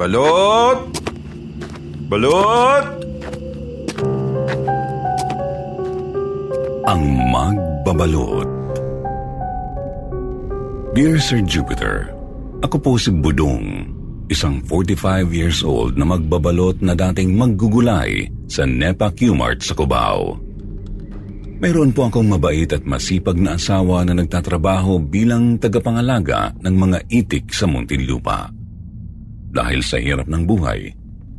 Balot! Balot! Ang magbabalot. Dear Sir Jupiter, ako po si Budong, isang 45 years old na magbabalot na dating maggugulay sa Nepa Q-Mart sa Cubao. Mayroon po akong mabait at masipag na asawa na nagtatrabaho bilang tagapangalaga ng mga itik sa Muntinlupa. Dahil sa hirap ng buhay,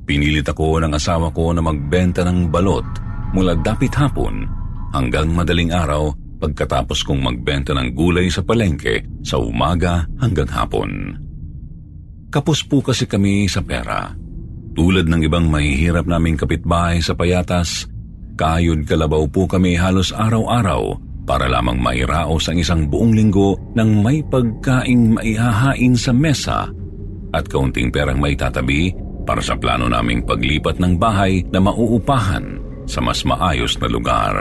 pinilit ako ng asawa ko na magbenta ng balot mula dapit hapon hanggang madaling araw pagkatapos kong magbenta ng gulay sa palengke sa umaga hanggang hapon. Kapos po kasi kami sa pera. Tulad ng ibang mahihirap naming kapitbahay sa payatas, Kayod kalabaw po kami halos araw-araw para lamang mairaos ang isang buong linggo ng may pagkaing maihahain sa mesa at kaunting perang may tatabi para sa plano naming paglipat ng bahay na mauupahan sa mas maayos na lugar.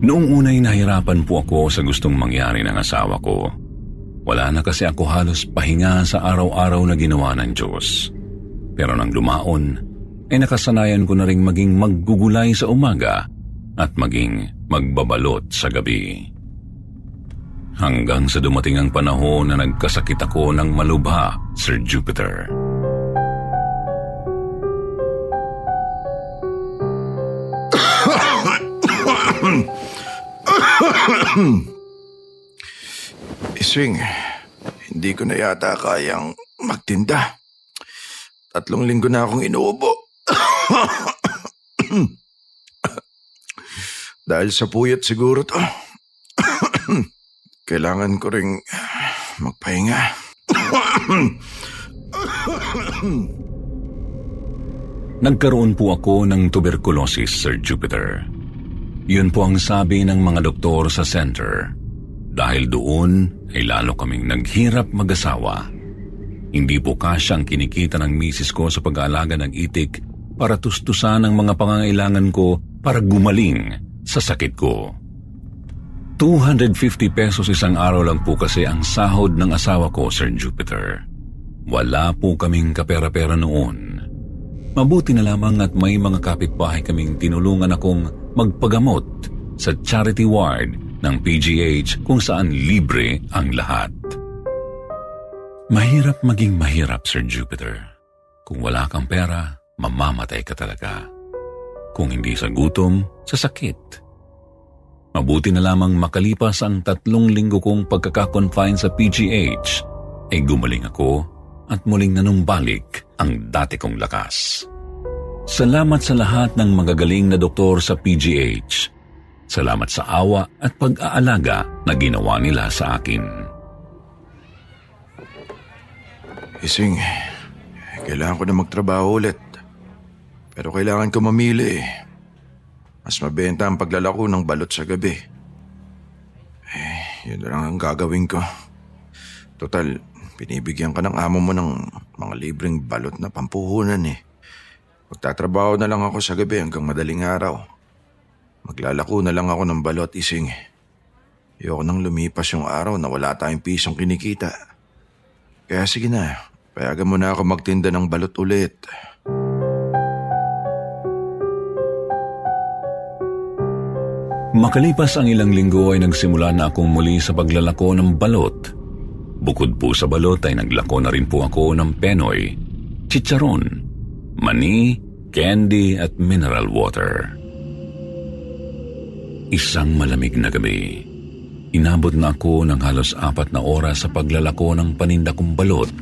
Noong unay nahirapan po ako sa gustong mangyari ng asawa ko. Wala na kasi ako halos pahinga sa araw-araw na ginawa ng Diyos. Pero nang lumaon, ay nakasanayan ko na ring maging maggugulay sa umaga at maging magbabalot sa gabi. Hanggang sa dumating ang panahon na nagkasakit ako ng malubha, Sir Jupiter. Iswing, hindi ko na yata kayang magtinda. Tatlong linggo na akong inuubo. Dahil sa puyat siguro to. Kailangan ko ring magpahinga. Nagkaroon po ako ng tuberculosis, Sir Jupiter. Yun po ang sabi ng mga doktor sa center. Dahil doon ay lalo kaming naghirap mag-asawa. Hindi po kasyang kinikita ng misis ko sa pag-aalaga ng itik para tustusan ang mga pangangailangan ko para gumaling sa sakit ko. 250 pesos isang araw lang po kasi ang sahod ng asawa ko, Sir Jupiter. Wala po kaming kapera-pera noon. Mabuti na lamang at may mga kapitbahay kaming tinulungan akong magpagamot sa charity ward ng PGH kung saan libre ang lahat. Mahirap maging mahirap, Sir Jupiter. Kung wala kang pera, mamamatay ka talaga. Kung hindi sa gutom, sa sakit. Mabuti na lamang makalipas ang tatlong linggo kong pagkakakonfine sa PGH, ay gumaling ako at muling nanumbalik ang dati kong lakas. Salamat sa lahat ng magagaling na doktor sa PGH. Salamat sa awa at pag-aalaga na ginawa nila sa akin. Ising, kailangan ko na magtrabaho ulit. Pero kailangan ko mamili eh. Mas mabenta ang paglalako ng balot sa gabi. Eh, yun lang ang gagawin ko. Total, binibigyan ka ng amo mo ng mga libreng balot na pampuhunan eh. Magtatrabaho na lang ako sa gabi hanggang madaling araw. Maglalako na lang ako ng balot ising. Ayoko nang lumipas yung araw na wala tayong pisong kinikita. Kaya sige na, payagan mo na ako magtinda ng balot ulit. Makalipas ang ilang linggo ay nagsimula na akong muli sa paglalako ng balot. Bukod po sa balot ay naglako na rin po ako ng penoy, chicharon, mani, candy at mineral water. Isang malamig na gabi. Inabot na ako ng halos apat na oras sa paglalako ng paninda kong balot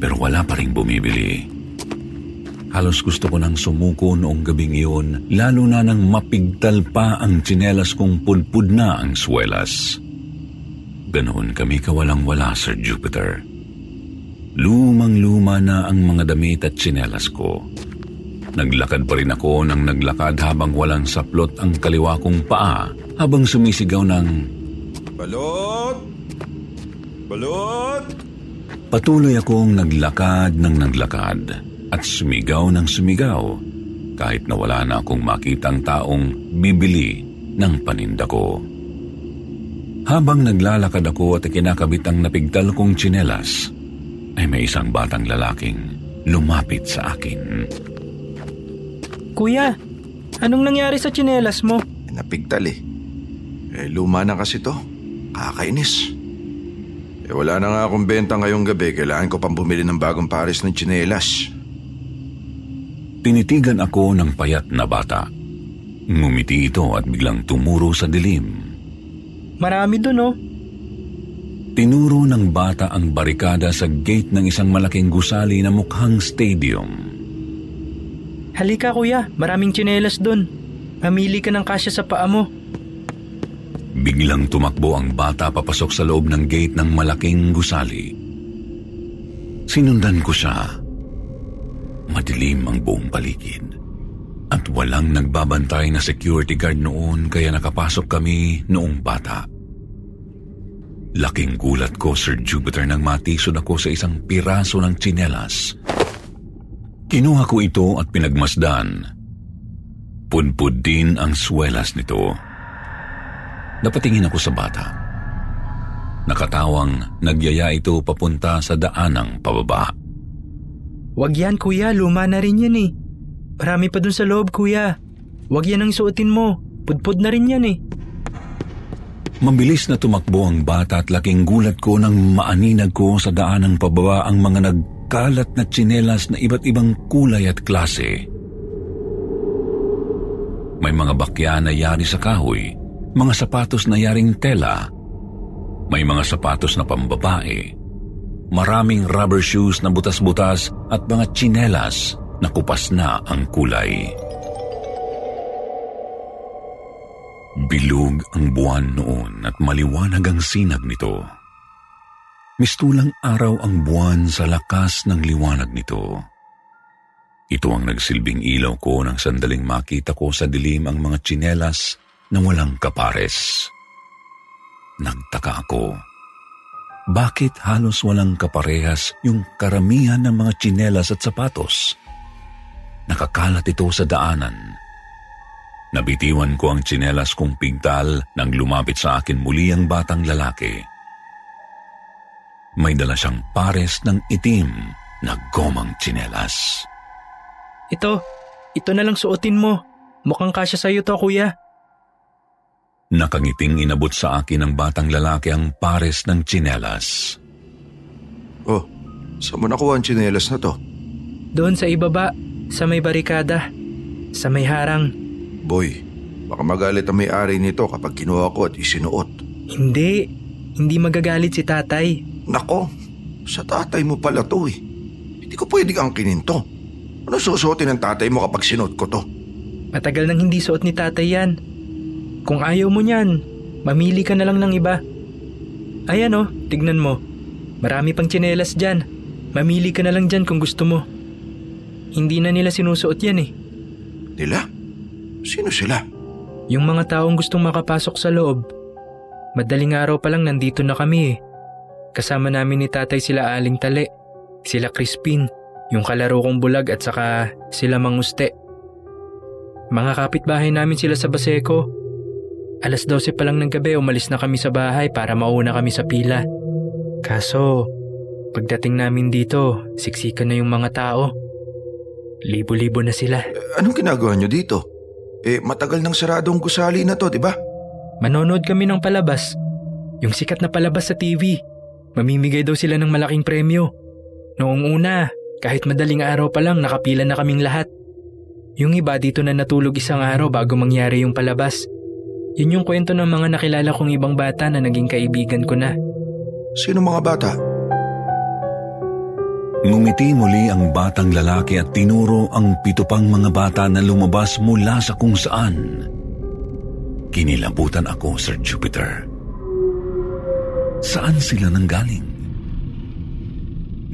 pero wala pa rin bumibili. Halos gusto ko nang sumuko noong gabing iyon, lalo na nang mapigtal pa ang tsinelas kong pudpud na ang swelas. Ganoon kami kawalang-wala, Sir Jupiter. Lumang-luma na ang mga damit at tsinelas ko. Naglakad pa rin ako nang naglakad habang walang saplot ang kaliwa kong paa habang sumisigaw ng Balot! Balot! Patuloy akong naglakad ng naglakad at sumigaw ng sumigaw kahit na wala na akong makitang taong bibili ng paninda ko. Habang naglalakad ako at kinakabit ang napigtal kong tsinelas, ay may isang batang lalaking lumapit sa akin. Kuya, anong nangyari sa tsinelas mo? Napigtal eh. Eh, luma na kasi to. Kakainis. Eh, wala na nga akong benta ngayong gabi. Kailangan ko pang bumili ng bagong pares ng tsinelas. Tinitigan ako ng payat na bata. Ngumiti ito at biglang tumuro sa dilim. Marami dun oh. Tinuro ng bata ang barikada sa gate ng isang malaking gusali na mukhang stadium. Halika kuya, maraming tsinelas dun. Mamili ka ng kasya sa paa mo. Biglang tumakbo ang bata papasok sa loob ng gate ng malaking gusali. Sinundan ko siya. Madilim ang buong paligid. At walang nagbabantay na security guard noon kaya nakapasok kami noong bata. Laking gulat ko, Sir Jupiter, nang matisod ako sa isang piraso ng tsinelas. Kinuha ko ito at pinagmasdan. Punpud din ang swelas nito. Napatingin ako sa bata. Nakatawang nagyaya ito papunta sa daanang pababa. Wag yan kuya, luma na rin yan eh. Marami pa dun sa loob kuya. Wag yan ang suotin mo. Pudpud na rin yan eh. Mabilis na tumakbo ang bata at laking gulat ko nang maaninag ko sa daanang pababa ang mga nagkalat na tsinelas na iba't ibang kulay at klase. May mga bakya na yari sa kahoy, mga sapatos na yaring tela, may mga sapatos na pambabae, maraming rubber shoes na butas-butas at mga tsinelas na kupas na ang kulay. Bilog ang buwan noon at maliwanag ang sinag nito. Mistulang araw ang buwan sa lakas ng liwanag nito. Ito ang nagsilbing ilaw ko nang sandaling makita ko sa dilim ang mga tsinelas na walang kapares. Nagtaka ako. Bakit halos walang kaparehas yung karamihan ng mga tsinelas at sapatos? Nakakalat ito sa daanan Nabitiwan ko ang tsinelas kong pigtal nang lumapit sa akin muli ang batang lalaki. May dala siyang pares ng itim na gomang tsinelas. Ito, ito na lang suotin mo. Mukhang kasya sa'yo to kuya. Nakangiting inabot sa akin ng batang lalaki ang pares ng tsinelas. Oh, saan mo nakuha ang tsinelas na to? Doon sa ibaba, sa may barikada, sa may harang. Boy, baka magalit ang may-ari nito kapag kinuha ko at isinuot. Hindi, hindi magagalit si tatay. Nako, sa tatay mo pala to eh. Hindi ko pwede kang kininto. Ano susuotin ng tatay mo kapag sinuot ko to? Matagal nang hindi suot ni tatay yan. Kung ayaw mo niyan, mamili ka na lang ng iba. Ayan oh, tignan mo. Marami pang tsinelas dyan. Mamili ka na lang dyan kung gusto mo. Hindi na nila sinusuot yan eh. Nila? Sino sila? Yung mga taong gustong makapasok sa loob. Madaling araw pa lang nandito na kami eh. Kasama namin ni tatay sila Aling Tale, sila Crispin, yung kalaro kong bulag at saka sila Manguste. Mga kapitbahay namin sila sa Baseco. Alas 12 pa lang ng gabi umalis na kami sa bahay para mauna kami sa pila. Kaso, pagdating namin dito, siksikan na yung mga tao. Libo-libo na sila. Anong ginagawa nyo dito? Eh, matagal nang saradong gusali na to, di ba? Manonood kami ng palabas. Yung sikat na palabas sa TV. Mamimigay daw sila ng malaking premyo. Noong una, kahit madaling araw pa lang nakapila na kaming lahat. Yung iba dito na natulog isang araw bago mangyari yung palabas. Yun yung kwento ng mga nakilala kong ibang bata na naging kaibigan ko na. Sino mga bata? Ngumiti muli ang batang lalaki at tinuro ang pito pang mga bata na lumabas mula sa kung saan. Kinilabutan ako, Sir Jupiter. Saan sila nanggaling?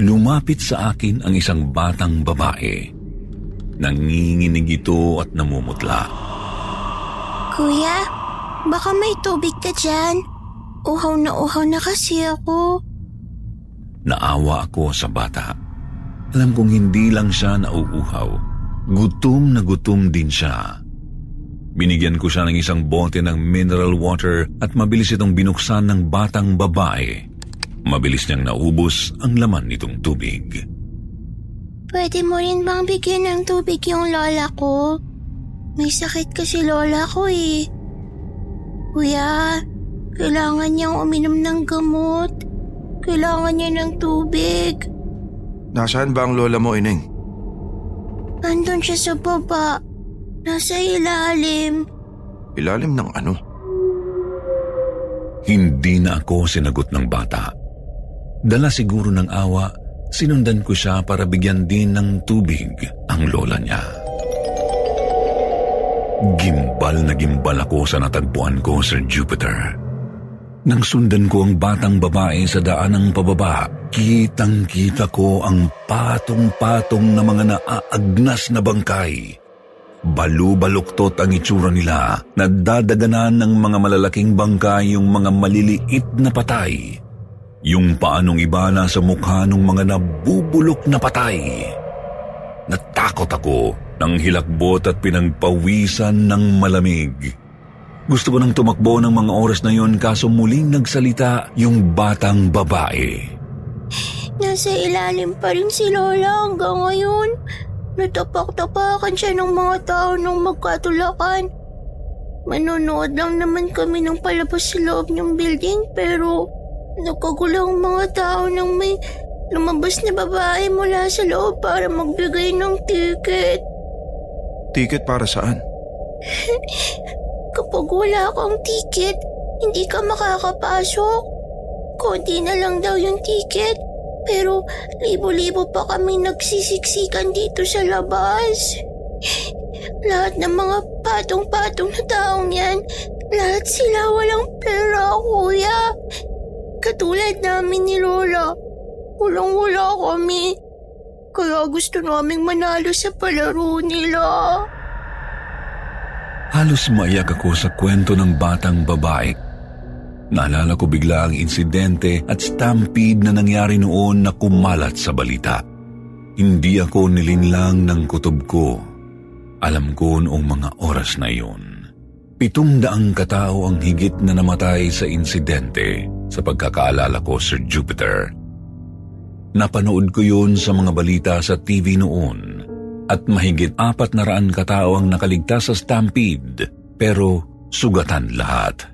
Lumapit sa akin ang isang batang babae. Nanginginig ito at namumutla. Kuya, baka may tubig ka dyan. Uhaw na uhaw na kasi ako. Naawa ako sa bata. Alam kong hindi lang siya nauuhaw. Gutom na gutom din siya. Binigyan ko siya ng isang bote ng mineral water at mabilis itong binuksan ng batang babae. Mabilis niyang naubos ang laman nitong tubig. Pwede mo rin bang bigyan ng tubig yung lola ko? May sakit kasi lola ko eh. Kuya, kailangan niyang uminom ng gamot. Kailangan niya ng tubig. Nasaan ba ang lola mo, Ineng? Nandun siya sa baba. Nasa ilalim. Ilalim ng ano? Hindi na ako sinagot ng bata. Dala siguro ng awa, sinundan ko siya para bigyan din ng tubig ang lola niya. Gimbal na gimbal ako sa natagpuan ko, Sir Jupiter. Nang sundan ko ang batang babae sa daanang pababa, kitang-kita ko ang patong-patong na mga naaagnas na bangkay. Balu-baluktot ang itsura nila, nadadaganan ng mga malalaking bangkay yung mga maliliit na patay. Yung paanong iba na sa mukha ng mga nabubulok na patay. Natakot ako nang hilakbot at pinagpawisan ng malamig. Gusto ko nang tumakbo ng mga oras na yon kaso muling nagsalita yung batang babae. Nasa ilalim pa rin si Lola hanggang ngayon. Natapak-tapakan siya ng mga tao nung magkatulakan. Manonood lang naman kami ng palabas sa loob ng building pero nagkagulang mga tao nang may lumabas na babae mula sa loob para magbigay ng ticket. Ticket para saan? Kapag wala kang ticket, hindi ka makakapasok. Konti na lang daw yung ticket. Pero libo-libo pa kami nagsisiksikan dito sa labas. Lahat ng mga patong-patong na taong yan, lahat sila walang pera, kuya. Katulad namin ni Lola, walang-wala kami. Kaya gusto naming manalo sa palaro nila. Halos maiyak ako sa kwento ng batang babae. Naalala ko bigla ang insidente at stampede na nangyari noon na kumalat sa balita. Hindi ako nilinlang ng kutob ko. Alam ko noong mga oras na iyon. Pitong daang katao ang higit na namatay sa insidente sa pagkakaalala ko, Sir Jupiter. Napanood ko yun sa mga balita sa TV noon at mahigit apat na raan katao ang nakaligtas sa stampede pero sugatan lahat.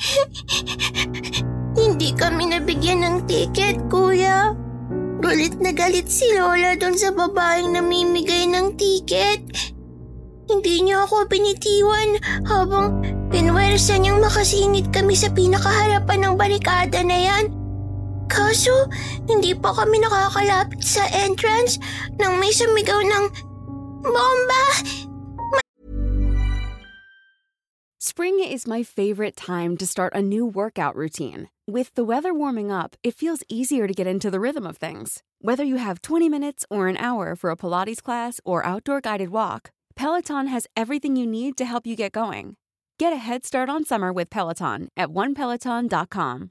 Hindi kami nabigyan ng ticket, kuya. Galit na galit si Lola doon sa babaeng namimigay ng ticket. Hindi niya ako pinitiwan habang pinwersa niyang makasingit kami sa pinakaharapan ng barikada na yan. Kaso, hindi pa kami nakakalapit sa entrance nang may sumigaw ng bomba! Spring is my favorite time to start a new workout routine. With the weather warming up, it feels easier to get into the rhythm of things. Whether you have 20 minutes or an hour for a Pilates class or outdoor guided walk, Peloton has everything you need to help you get going. Get a head start on summer with Peloton at onepeloton.com.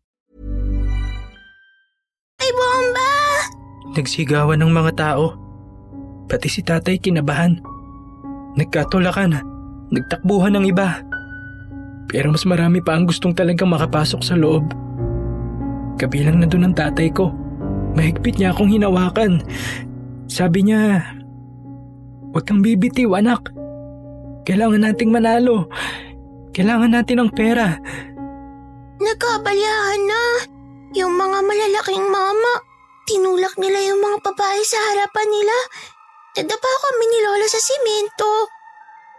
Bomba! Nagsigawan ng mga tao. Pati si tatay kinabahan. Nagkatulakan. Nagtakbuhan ng iba. Pero mas marami pa ang gustong talagang makapasok sa loob. Kabilang na doon ang tatay ko. Mahigpit niya akong hinawakan. Sabi niya, Huwag kang bibitiw anak. Kailangan nating manalo. Kailangan natin ng pera. Nagkabalyahan na. Yung mga malalaking mama, tinulak nila yung mga babae sa harapan nila. Nadapa kami ni Lola sa simento.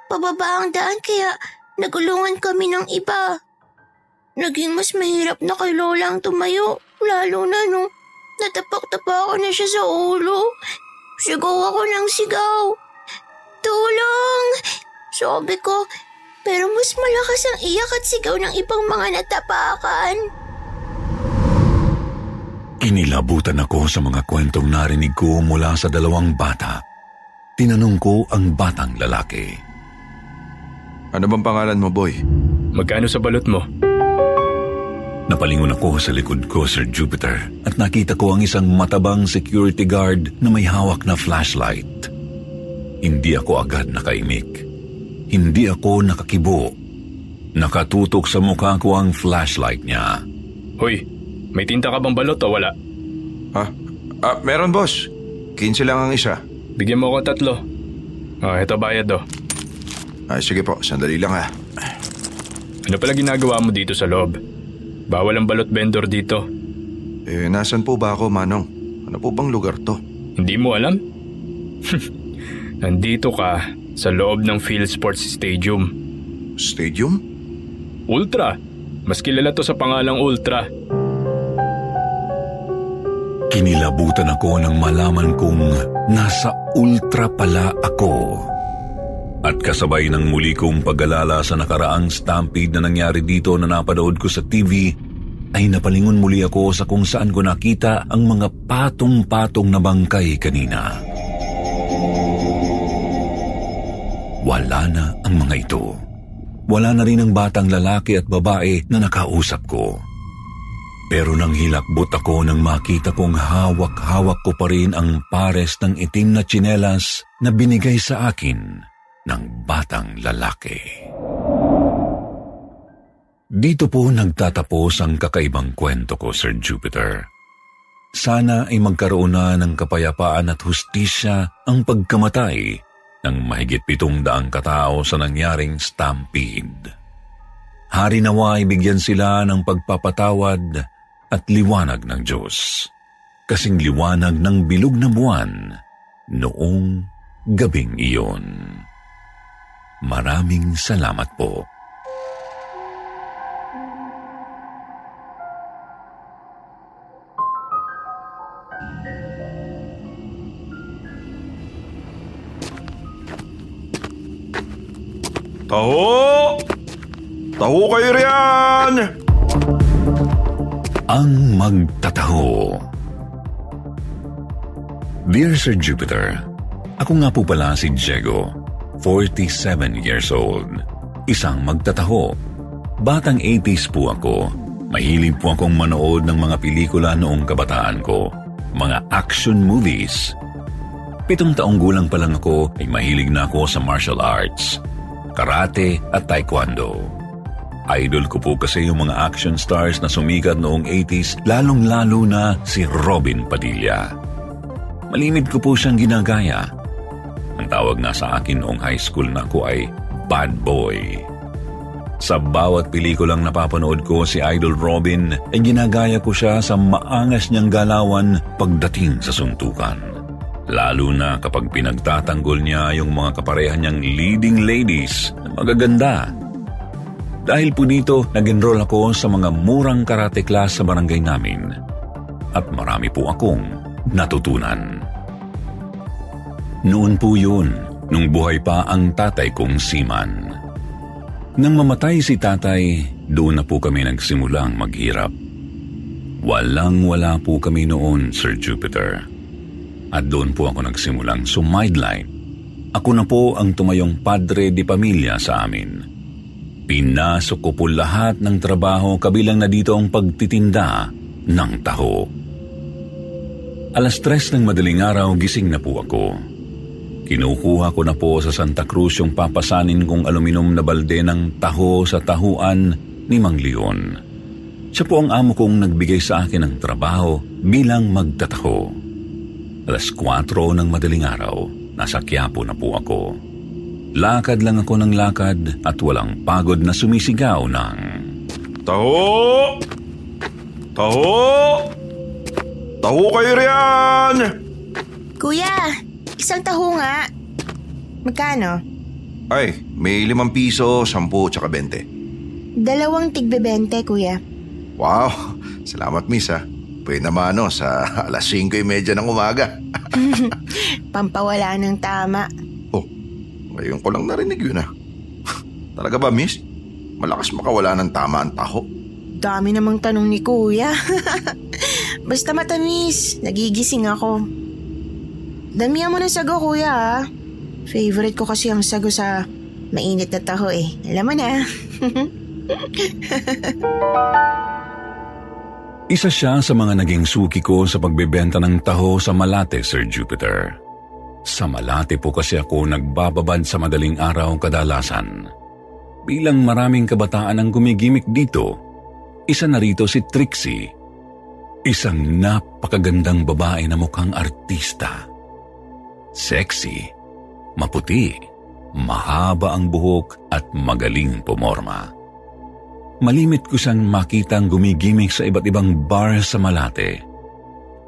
Pababa ang daan kaya nagulungan kami ng iba. Naging mas mahirap na kay Lola ang tumayo, lalo na nung natapak-tapakan na siya sa ulo. Sigaw ako ng sigaw. Tulong! Sabi ko, pero mas malakas ang iyak at sigaw ng ibang mga natapakan. Kinilabutan ako sa mga kwentong narinig ko mula sa dalawang bata. Tinanong ko ang batang lalaki. Ano bang pangalan mo, boy? Magkano sa balot mo? Napalingon ako sa likod ko, Sir Jupiter, at nakita ko ang isang matabang security guard na may hawak na flashlight. Hindi ako agad nakaimik. Hindi ako nakakibo. Nakatutok sa mukha ko ang flashlight niya. Hoy, may tinta ka bang balot o wala? Ha? Ah, meron boss. 15 lang ang isa. Bigyan mo ako tatlo. Ah, ito bayad do. Ay, sige po, sandali lang ha. Ano pala ginagawa mo dito sa loob? Bawal ang balot vendor dito. Eh, nasan po ba ako, Manong? Ano po bang lugar to? Hindi mo alam? Nandito ka sa loob ng Field Sports Stadium. Stadium? Ultra. Mas kilala to sa pangalang Ultra. Kinilabutan ako nang malaman kong nasa ultra pala ako. At kasabay ng muli kong pag-alala sa nakaraang stampede na nangyari dito na napanood ko sa TV, ay napalingon muli ako sa kung saan ko nakita ang mga patong-patong na bangkay kanina. Wala na ang mga ito. Wala na rin ang batang lalaki at babae na nakausap ko. Pero nang hilakbot ako nang makita kong hawak-hawak ko pa rin ang pares ng itim na tsinelas na binigay sa akin ng batang lalaki. Dito po nagtatapos ang kakaibang kwento ko, Sir Jupiter. Sana ay magkaroon na ng kapayapaan at hustisya ang pagkamatay ng mahigit pitong daang katao sa nangyaring stampede. Hari nawa ay bigyan sila ng pagpapatawad at liwanag ng Diyos. Kasing liwanag ng bilog na buwan noong gabing iyon. Maraming salamat po. Taho! Taho kayo riyan! Ang magtataho. Dear Sir Jupiter, ako nga po pala si Diego, 47 years old. Isang magtataho. Batang 80s po ako. Mahilig po akong manood ng mga pelikula noong kabataan ko. Mga action movies. Pitong taong gulang pa lang ako ay mahilig na ako sa martial arts, karate at taekwondo. Idol ko po kasi yung mga action stars na sumikat noong 80s, lalong-lalo na si Robin Padilla. Malimit ko po siyang ginagaya. Ang tawag nga sa akin noong high school na ako ay Bad Boy. Sa bawat pelikulang napapanood ko si Idol Robin ay ginagaya ko siya sa maangas niyang galawan pagdating sa suntukan. Lalo na kapag pinagtatanggol niya yung mga kaparehan niyang leading ladies na magaganda. Dahil po dito, nag-enroll ako sa mga murang karate class sa barangay namin. At marami po akong natutunan. Noon po yun, nung buhay pa ang tatay kong siman. Nang mamatay si tatay, doon na po kami nagsimulang maghirap. Walang-wala po kami noon, Sir Jupiter. At doon po ako nagsimulang sumideline. Ako na po ang tumayong padre di pamilya sa amin. Pinasok ko po lahat ng trabaho kabilang na dito ang pagtitinda ng taho. Alas tres ng madaling araw gising na po ako. Kinukuha ko na po sa Santa Cruz yung papasanin kong aluminum na balde ng taho sa tahuan ni Mang Leon. Siya po ang amo kong nagbigay sa akin ng trabaho bilang magtataho. Alas 4 ng madaling araw, nasa Quiapo na po ako. Lakad lang ako ng lakad at walang pagod na sumisigaw ng... Taho! Taho! Taho kayo riyan! Kuya, isang taho nga. Magkano? Ay, may limang piso, sampu, tsaka bente. Dalawang tigbebente, kuya. Wow, salamat miss ha. Pwede naman no, sa alas 5.30 ng umaga. Pampawala ng tama. Ngayon ko lang narinig yun ha. Talaga ba miss? Malakas makawala ng tama ang taho. Dami namang tanong ni kuya. Basta matamis, nagigising ako. Damihan mo ng sago, kuya ha. Favorite ko kasi ang sago sa mainit na taho eh. Alam mo na. Isa siya sa mga naging suki ko sa pagbebenta ng taho sa Malate, Sir Jupiter. Sa Malate po kasi ako nagbababad sa madaling araw kadalasan. Bilang maraming kabataan ang gumigimik dito, isa na rito si Trixie. Isang napakagandang babae na mukhang artista. Sexy, maputi, mahaba ang buhok at magaling pumorma. Malimit ko siyang makitang gumigimik sa iba't ibang bar sa Malate.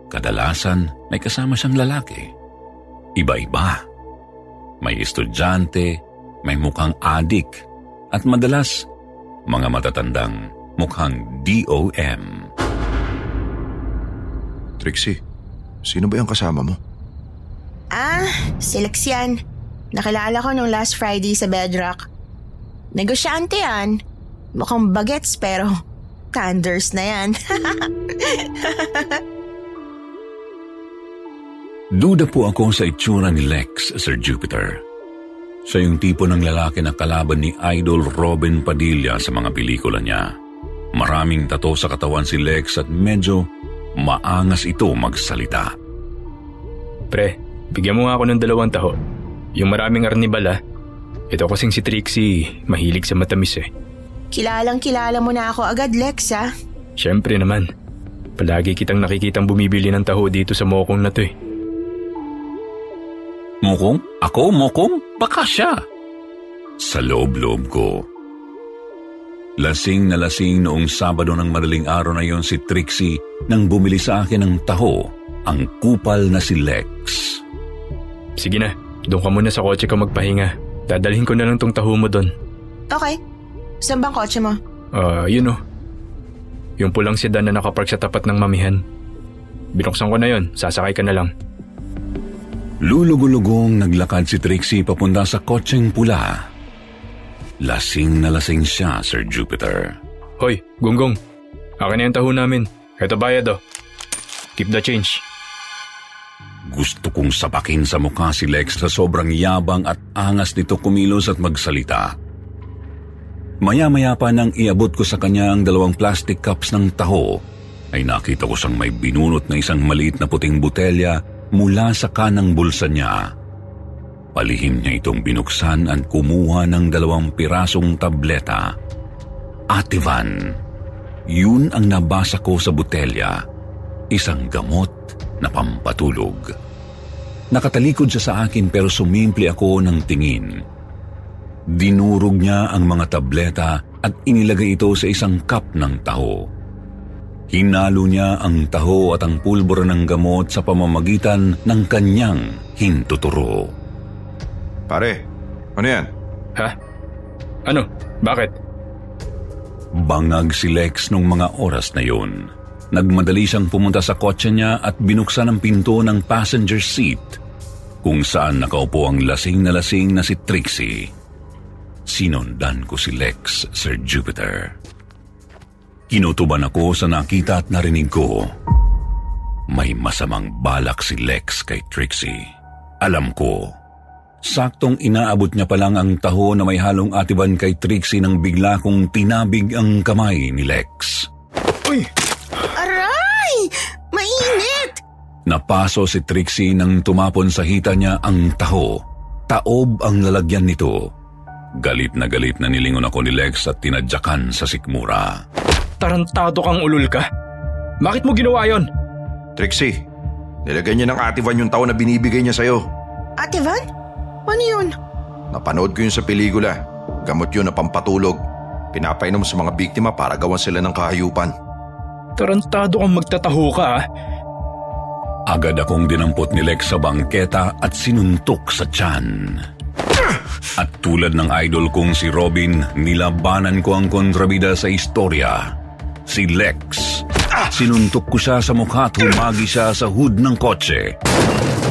Kadalasan may kasama siyang lalaki. Iba-iba. May estudyante, may mukhang adik, at madalas mga matatandang mukhang DOM. Trixie, sino ba yung kasama mo? ah, si Lexian. Nakilala ko nung last Friday sa Bedrock. Negosyante yan. Mukhang bagets pero canders na yan. Duda po ako sa itsura ni Lex, Sir Jupiter. Siya yung tipo ng lalaki na kalaban ni Idol Robin Padilla sa mga pelikula niya. Maraming tato sa katawan si Lex at medyo maangas ito magsalita. Pre, bigyan mo nga ako ng dalawang taho. Yung maraming arnibal ah. Ito kasing si Trixie, mahilig sa matamis eh. Kilalang kilala mo na ako agad, Lex, ha? Siyempre naman. Palagi kitang nakikitang bumibili ng taho dito sa mokong na to eh. Mukong? Ako, Mokong? Baka siya. Sa loob-loob ko. Lasing na lasing noong Sabado ng madaling araw na yon si Trixie nang bumili sa akin ng taho, ang kupal na si Lex. Sige na, doon ka muna sa kotse ko magpahinga. Dadalhin ko na lang tong taho mo doon. Okay. Saan bang kotse mo? Ah, yun oh. Yung pulang sedan na nakapark sa tapat ng mamihan. Binuksan ko na yon, sasakay ka na lang. Lulugulugong naglakad si Trixie papunta sa kotseng pula. Lasing na lasing siya, Sir Jupiter. Hoy, gunggong. Akin na yung taho namin. Ito bayad oh. Keep the change. Gusto kong sapakin sa mukha si Lex sa sobrang yabang at angas nito kumilos at magsalita. Maya-maya pa nang iabot ko sa kanya ang dalawang plastic cups ng taho, ay nakita ko siyang may binunot na isang maliit na puting botelya mula sa kanang bulsa niya. Palihim niya itong binuksan at kumuha ng dalawang pirasong tableta. Ativan. Yun ang nabasa ko sa botelya. Isang gamot na pampatulog. Nakatalikod siya sa akin pero sumimpli ako ng tingin. Dinurog niya ang mga tableta at inilagay ito sa isang cup ng taho. Hinalo niya ang taho at ang pulbura ng gamot sa pamamagitan ng kanyang hintuturo. Pare, ano yan? Ha? Ano? Bakit? Bangag si Lex nung mga oras na yun. Nagmadali siyang pumunta sa kotse niya at binuksan ang pinto ng passenger seat kung saan nakaupo ang lasing na lasing na si Trixie. Sinundan ko si Lex, Sir Jupiter. Kinutuban ako sa nakita at narinig ko. May masamang balak si Lex kay Trixie. Alam ko. Saktong inaabot niya pa lang ang taho na may halong atiban kay Trixie nang bigla kong tinabig ang kamay ni Lex. Uy! Aray! Mainit! Napaso si Trixie nang tumapon sa hita niya ang taho. Taob ang lalagyan nito. Galit na galit na nilingon ako ni Lex at tinadyakan sa sikmura. Tarantado kang ulul ka. Bakit mo ginawa yon? Trixie, nilagyan niya ng ativan yung tao na binibigay niya sa'yo. Ate Van? Ano yun? Napanood ko yun sa pelikula. Gamot yun na pampatulog. Pinapainom sa mga biktima para gawan sila ng kahayupan. Tarantado kang magtataho ka ah. Agad akong dinampot ni Lex sa bangketa at sinuntok sa tiyan. At tulad ng idol kong si Robin, nilabanan ko ang kontrabida sa istorya. Si Lex. Sinuntok ko siya sa mukha at humagi siya sa hood ng kotse.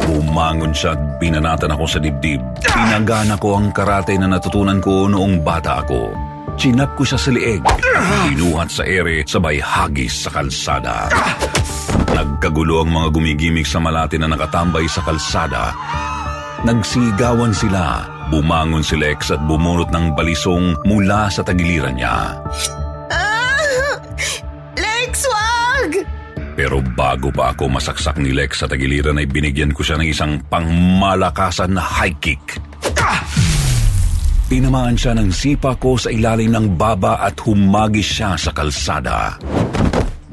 Bumangon siya at binanatan ako sa dibdib. Pinagana ko ang karate na natutunan ko noong bata ako. Chinap ko siya sa lieg at binuhat sa ere sabay hagis sa kalsada. Nagkagulo ang mga gumigimik sa malati na nakatambay sa kalsada. Nagsigawan sila. Bumangon si Lex at bumunot ng balisong mula sa tagiliran niya. Pero bago pa ako masaksak ni Lex sa tagiliran ay binigyan ko siya ng isang pangmalakasan na high kick. Tinamaan siya ng sipa ko sa ilalim ng baba at humagis siya sa kalsada.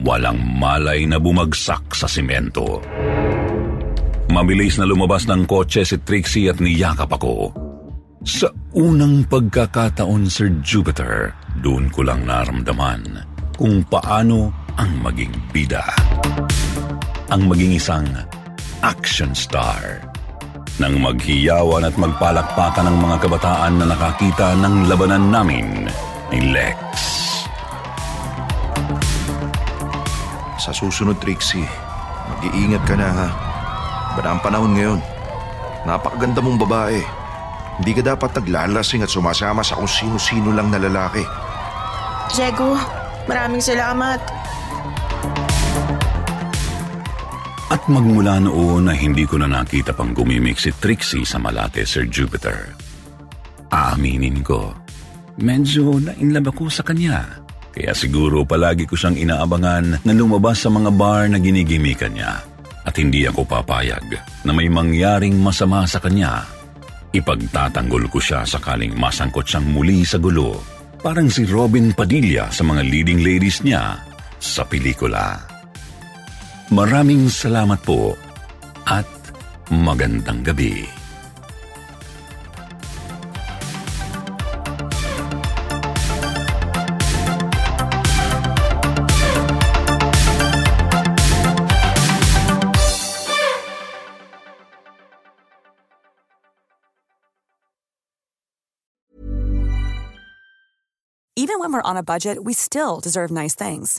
Walang malay na bumagsak sa simento. Mabilis na lumabas ng kotse si Trixie at niyakap ako. Sa unang pagkakataon, Sir Jupiter, doon ko lang naramdaman kung paano ang maging bida. Ang maging isang action star. Nang maghiyawan at magpalakpakan ng mga kabataan na nakakita ng labanan namin ni Lex. Sa susunod, Trixie, mag-iingat ka na ha. Ba na ang panahon ngayon? Napakaganda mong babae. Hindi ka dapat naglalasing at sumasama sa kung sino-sino lang na lalaki. Diego, maraming salamat. At magmula noon na hindi ko na nakita pang gumimik si Trixie sa Malate, Sir Jupiter. Aaminin ko, medyo nainlove ako sa kanya. Kaya siguro palagi ko siyang inaabangan na lumabas sa mga bar na ginigimikan niya. At hindi ako papayag na may mangyaring masama sa kanya. Ipagtatanggol ko siya sakaling masangkot siyang muli sa gulo. Parang si Robin Padilla sa mga leading ladies niya sa pelikula. Maraming salamat po at magandang gabi. Even when we're on a budget, we still deserve nice things.